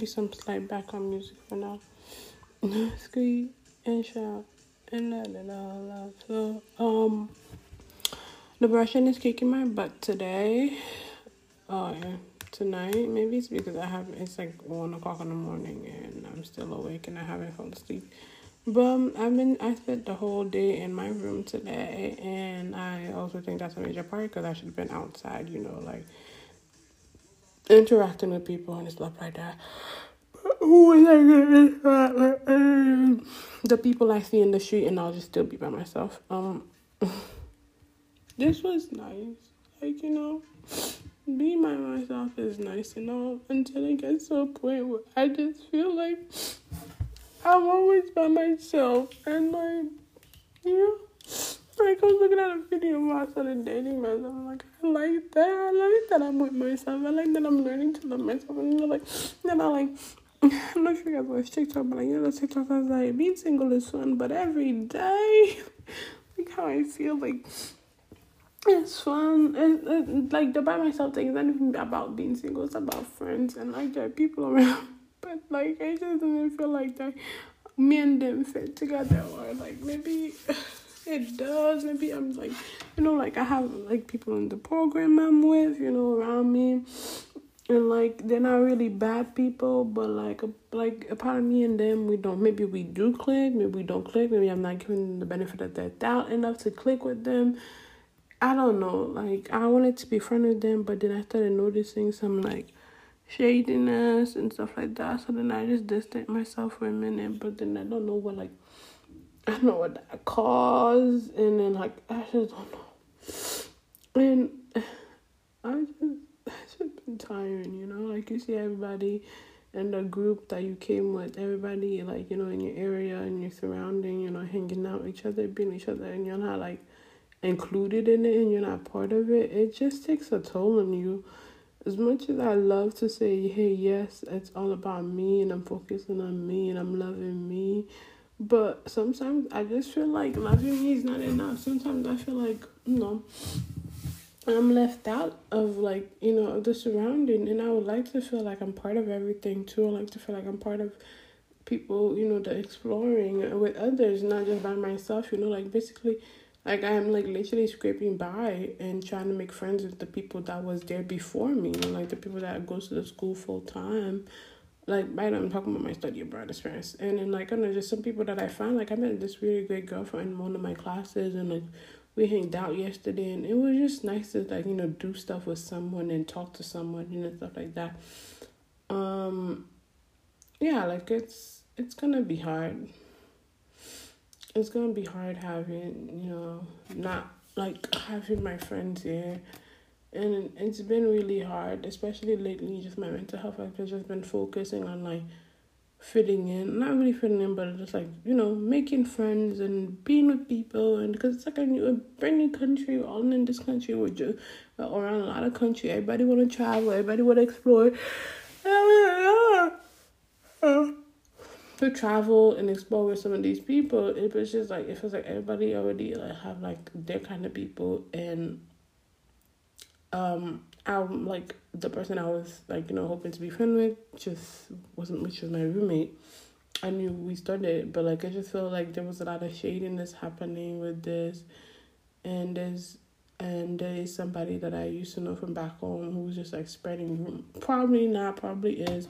be some slight background music for now. Scream and shout and let it all out. So, um, the brushing is kicking my butt today. Oh yeah, tonight. Maybe it's because I have it's like one o'clock in the morning and I'm still awake and I haven't fallen asleep. But um, I've been I spent the whole day in my room today, and I also think that's a major part because I should have been outside. You know, like interacting with people and stuff like that. Who was I with? The people I see in the street, and I'll just still be by myself. Um, this was nice. Like you know, being by myself is nice and all until it gets to a point where I just feel like I'm always by myself, and like you know. Like I was looking at a video of myself and dating myself. I'm like, I like that. I like that I'm with myself. I like that I'm learning to love myself. And you like then I like I'm not sure you guys watch TikTok, but like you know, TikTok was like being single is fun, but every day, like how I feel like it's fun. It, it, like the by myself thing is even about being single. It's about friends and like there are people around. But like I just didn't feel like that me and them fit together or like maybe it does. Maybe I'm like you know, like I have like people in the program I'm with, you know, around me. And like they're not really bad people, but like a, like a part of me and them, we don't. Maybe we do click, maybe we don't click. Maybe I'm not giving the benefit of the doubt enough to click with them. I don't know. Like I wanted to be friend with them, but then I started noticing some like shadiness and stuff like that. So then I just distanced myself for a minute, but then I don't know what like I don't know what that caused, and then like I just don't know, and I just it's just been tiring, you know. Like you see everybody in the group that you came with, everybody like you know in your area and your surrounding, you know, hanging out with each other, being each other, and you're not like included in it and you're not part of it. It just takes a toll on you as much as I love to say, hey, yes, it's all about me and I'm focusing on me and I'm loving me, but sometimes I just feel like loving me is not enough. Sometimes I feel like, you know, I'm left out of like, you know, the surrounding and I would like to feel like I'm part of everything too. I like to feel like I'm part of people, you know, the exploring with others, not just by myself, you know, like basically like I'm like literally scraping by and trying to make friends with the people that was there before me, like the people that goes to the school full time. Like now I'm talking about my study abroad experience. And then like I know just some people that I found like I met this really great girlfriend in one of my classes and like we hanged out yesterday and it was just nice to like, you know, do stuff with someone and talk to someone, you know, stuff like that. Um yeah, like it's it's gonna be hard it's gonna be hard having you know not like having my friends here and it's been really hard especially lately just my mental health i've just been focusing on like fitting in. Not really fitting in but just like you know making friends and being with people. And because it's like a new a brand new country all in this country we're just around a lot of country. Everybody want to travel everybody want to explore. To travel and explore with some of these people, it was just like it feels like everybody already like have like their kind of people. And um I'm like the person I was like, you know, hoping to be friend with just wasn't which was my roommate. I knew we started, but like I just felt like there was a lot of shadiness happening with this and there's and there is somebody that I used to know from back home who was just like spreading probably not, probably is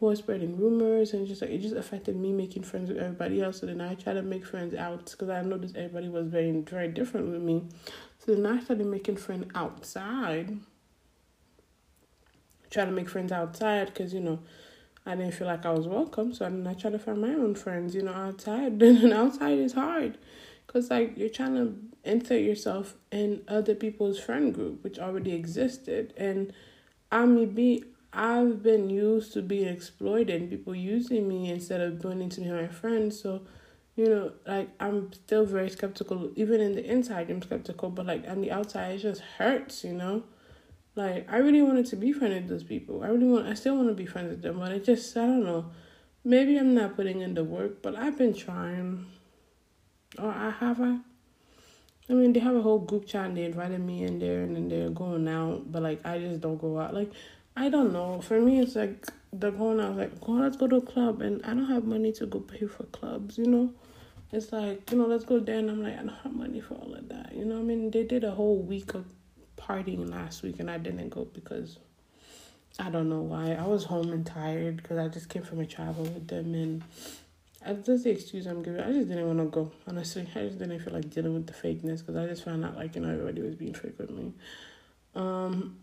was spreading rumors and just like it just affected me making friends with everybody else. So then I tried to make friends out because I noticed everybody was very very different with me. So then I started making friends outside. Try to make friends outside because you know I didn't feel like I was welcome. So then I tried to find my own friends. You know outside. Then outside is hard because like you're trying to insert yourself in other people's friend group which already existed and I may be I've been used to being exploited people using me instead of to be my friend. So, you know, like I'm still very skeptical. Even in the inside, I'm skeptical, but like on the outside, it just hurts, you know. Like I really wanted to be friends with those people. I really want. I still want to be friends with them, but I just I don't know. Maybe I'm not putting in the work, but I've been trying. Or I have I. I mean, they have a whole group chat and they invited me in there and then they're going out, but like I just don't go out. Like I don't know. For me, it's like the going out, like, go, let's go to a club. And I don't have money to go pay for clubs, you know? It's like, you know, let's go there. And I'm like, I don't have money for all of that. You know I mean? They did a whole week of partying last week and I didn't go because I don't know why. I was home and tired because I just came from a travel with them and that's the excuse I'm giving. I just didn't want to go. Honestly, I just didn't feel like dealing with the fakeness because I just found out like you know everybody was being fake with me. Um,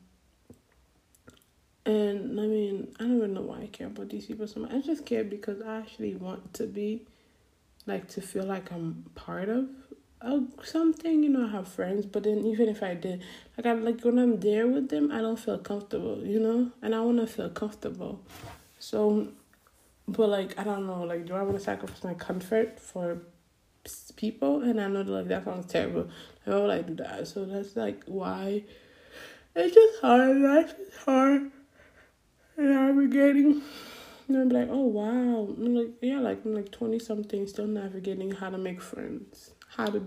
and I mean, I don't even know why I care about these people so much. I just care because I actually want to be, like, to feel like I'm part of of something. You know, I have friends, but then even if I did, like, I like when I'm there with them, I don't feel comfortable. You know, and I want to feel comfortable. So, but like, I don't know. Like, do I want to sacrifice my comfort for people? And I know that like that sounds terrible. Why would I do that? So that's like why. It's just hard. Life is hard navigating. And I'm like, oh wow. I'm like, yeah, like I'm like twenty something, still navigating how to make friends, how to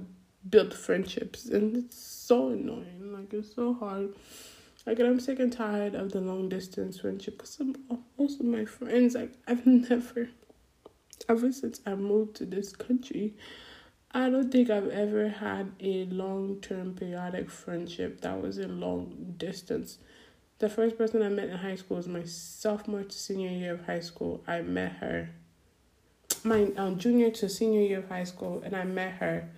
build friendships, and it's so annoying. Like it's so hard. Like I'm sick and tired of the long distance friendship because most of my friends, like I've never, ever since I moved to this country, I don't think I've ever had a long term periodic friendship that was in long distance. The first person I met in high school was my sophomore to senior year of high school. I met her my um, junior to senior year of high school, and I met her,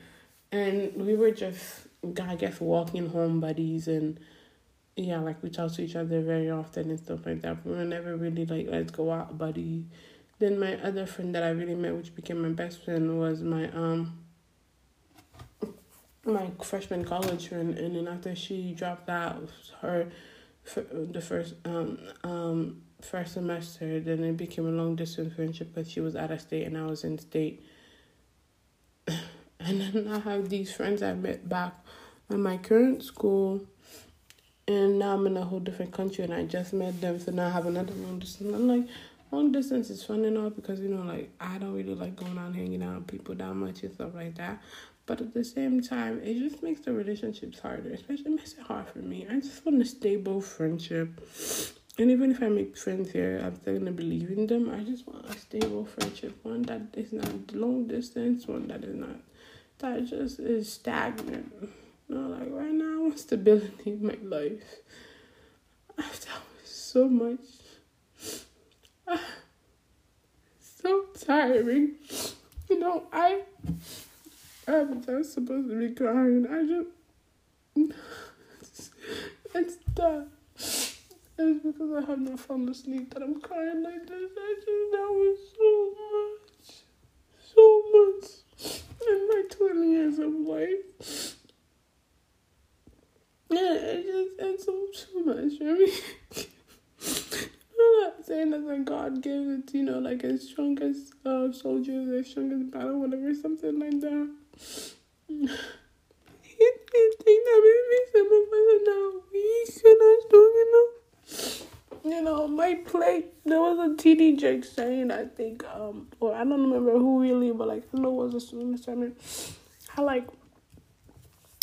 and we were just I guess walking home buddies, and yeah, like we talk to each other very often and stuff like that. We were never really like let's go out buddy. Then my other friend that I really met, which became my best friend, was my um my freshman college friend, and then after she dropped out, her for the first um um first semester. Then it became a long distance friendship because she was out of state and I was in state. and then I have these friends I met back at my current school, and now I'm in a whole different country and I just met them. So now I have another long distance. I'm like, long distance is fun and all because you know, like I don't really like going out hanging out with people that much and stuff like that. But at the same time, it just makes the relationships harder. Especially makes it hard for me. I just want a stable friendship. And even if I make friends here, I'm still gonna believe in them. I just want a stable friendship, one that is not long distance, one that is not that just is stagnant. You know, like right now I want stability in my life. I've dealt with so much. so tiring. You know, I I'm supposed to be crying. I just it's that it's because I have not fallen asleep that I'm crying like this. I just that was so much, so much in my twenty years of life. Yeah, it just it's so too much for me. I'm not saying that God gives it, you know, like as strongest uh, soldiers, as strongest battle, whatever, something like that. You think that maybe some of us are and? You know, my plate. There was a TD Jake saying, I think, um, or I don't remember who really, but like I know it was a student sermon. How like,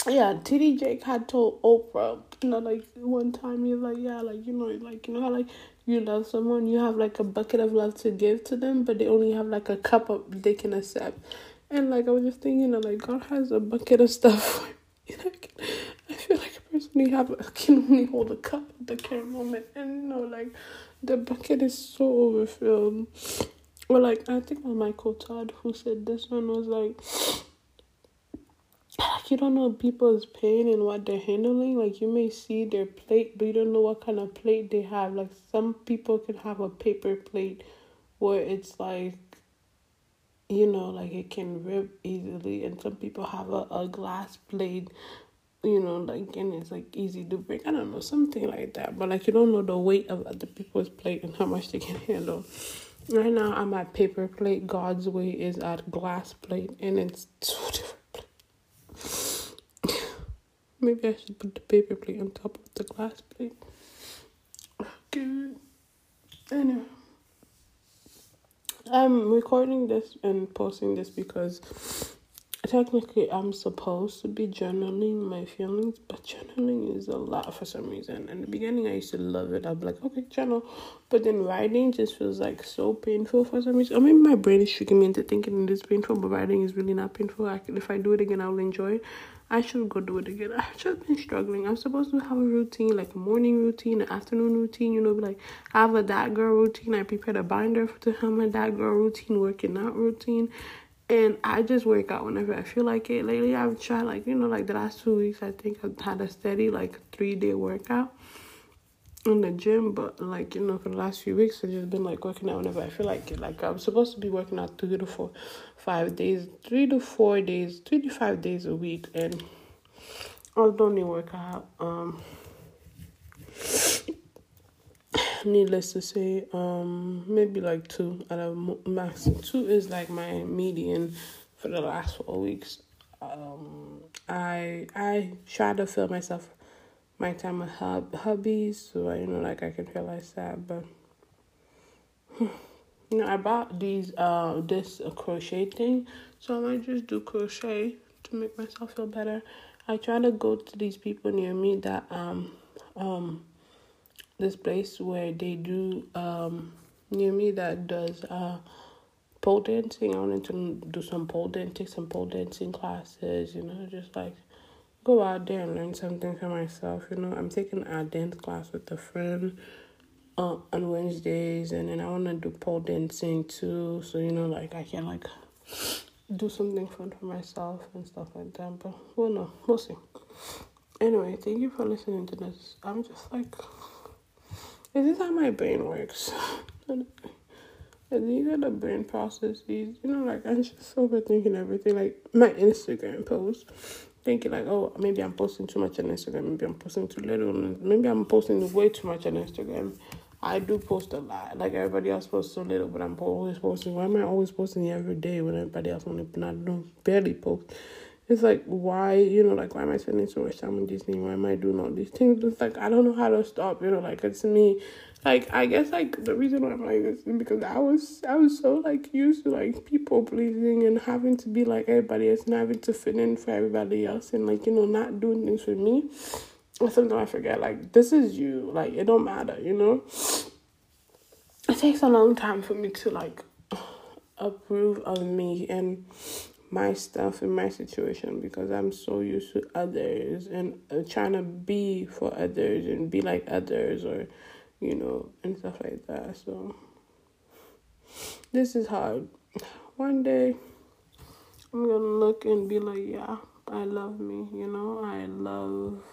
yeah, TD Jake had told Oprah, you know, like one time he's like, yeah, like you know, like you know how like you love someone, you have like a bucket of love to give to them, but they only have like a cup of they can accept. And like I was just thinking, like God has a bucket of stuff. you know, I feel like a person only have can only hold a cup at the current moment, and you know, like the bucket is so overfilled. Or like I think my Michael Todd who said this one was like like you don't know people's pain and what they're handling. Like you may see their plate, but you don't know what kind of plate they have. Like some people can have a paper plate where it's like you know, like it can rip easily, and some people have a, a glass plate, you know, like and it's like easy to break. I don't know, something like that. But like you don't know the weight of other people's plate and how much they can handle. Right now, I'm at paper plate. God's way is at glass plate, and it's two different. Maybe I should put the paper plate on top of the glass plate. Good. Anyway. I'm recording this and posting this because technically I'm supposed to be journaling my feelings, but journaling is a lot for some reason. In the beginning, I used to love it. I'd be like, okay, journal, but then writing just feels like so painful for some reason. Or maybe my brain is tricking me into thinking it is painful, but writing is really not painful. I, if I do it again, I'll enjoy. It. I should go do it again. I've just been struggling. I'm supposed to have a routine, like a morning routine, an afternoon routine, you know, like I have a that girl routine. I prepared a binder for to have my that girl routine, working out routine. And I just work out whenever I feel like it. Lately, I've tried, like, you know, like the last two weeks, I think I've had a steady, like, three day workout in the gym. But, like, you know, for the last few weeks, I've just been, like, working out whenever I feel like it. Like, I'm supposed to be working out three to four, five days, three to four days, three to five days a week. And I don't need work out. Um, needless to say, um, maybe like two at a max. Two is like my median for the last four weeks. Um, I I try to fill myself my time with hub hobbies, so I, you know, like I can realize that. But you know, I bought these uh this uh, crochet thing, so I might just do crochet to make myself feel better. I try to go to these people near me that um um this place where they do um near me that does uh pole dancing. I wanted to do some pole dancing, some pole dancing classes, you know, just like go out there and learn something for myself. You know, I'm taking a dance class with a friend uh, on Wednesdays, and then I want to do pole dancing too. So you know, like I can like do something fun for myself and stuff like that. But we'll know, we'll see. Anyway, thank you for listening to this. I'm just like is this how my brain works? these are the brain processes. You know, like I'm just overthinking everything. Like my Instagram post, thinking like, oh, maybe I'm posting too much on Instagram. Maybe I'm posting too little. Maybe I'm posting way too much on Instagram. I do post a lot. Like everybody else posts so little, but I'm always posting. Why am I always posting every day when everybody else only not don't barely post? it's like why you know like why am i spending so much time on disney why am i doing all these things it's like i don't know how to stop you know like it's me like i guess like the reason why i'm like this is because i was i was so like used to like people pleasing and having to be like everybody else and having to fit in for everybody else and like you know not doing things for me. Or sometimes i forget like this is you. Like it don't matter you know? It takes a long time for me to like approve of me and my stuff and my situation because I'm so used to others and uh, trying to be for others and be like others or you know and stuff like that. So this is hard one day I'm gonna look and be like yeah I love me you know? I love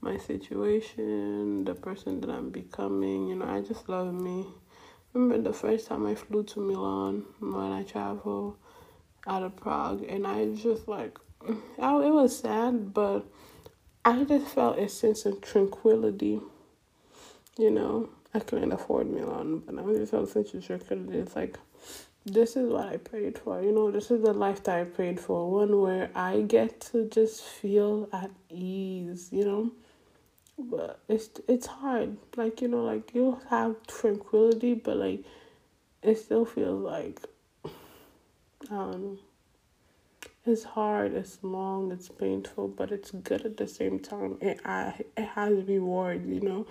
my situation the person that I'm becoming you know? I just love me. Remember the first time I flew to Milan when I travel out of Prague, and I just like, I, it was sad, but I just felt a sense of tranquility. You know, I couldn't afford Milan, but I felt a sense tranquility. It's like, this is what I prayed for. You know, this is the life that I prayed for. One where I get to just feel at ease. You know, but it's it's hard. Like you know, like you have tranquility, but like it still feels like um, it's hard, it's long, it's painful, but it's good at the same time. It I it has reward, you know.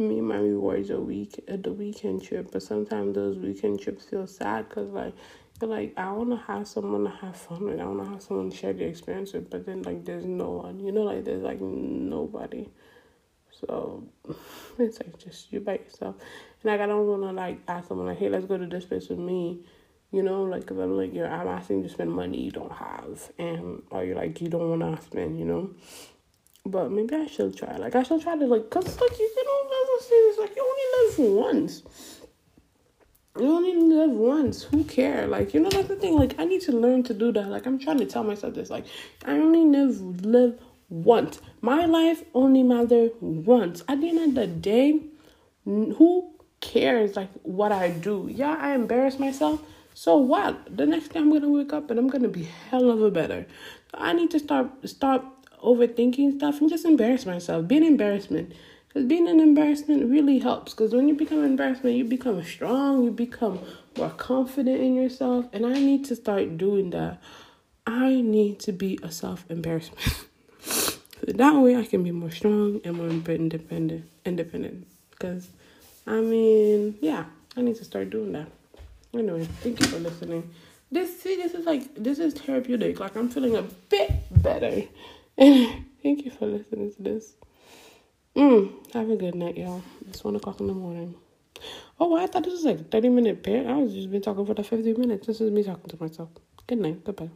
Me, my rewards a week at the weekend trip, but sometimes those weekend trips feel sad because like you're like I want to have someone to have fun with. I want to have someone to share the experience with, but then like there's no one, you know, like there's like nobody. So it's like just you by yourself, and like I don't want to like ask someone like, hey, let's go to this place with me you know, like cause I'm like, you're, I'm asking you to spend money you don't have, and or you're like, you don't want to spend, you know. But maybe I should try. Like I should try to like, cause like you know, as it's like you only live once. You only live once. Who care? Like you know, that's the thing. Like I need to learn to do that. Like I'm trying to tell myself this. Like I only live live once. My life only matter once. At the end of the day, who cares like what I do? Yeah, I embarrass myself so what? The next day I'm gonna wake up and I'm gonna be hell of a better. I need to start stop overthinking stuff and just embarrass myself. Be an embarrassment. Because being an embarrassment really helps. Because when you become embarrassment, you become strong, you become more confident in yourself. And I need to start doing that. I need to be a self embarrassment. that way I can be more strong and more independent independent. Because I mean, yeah, I need to start doing that. Anyway, thank you for listening. This see, this is like this is therapeutic. Like I'm feeling a bit better. Thank you for listening to this. Mm, have a good night, y'all. It's one o'clock in the morning. Oh, I thought this was like 30 minute bit. I was just been talking for the 50 minutes. This is me talking to myself. Good night. Goodbye.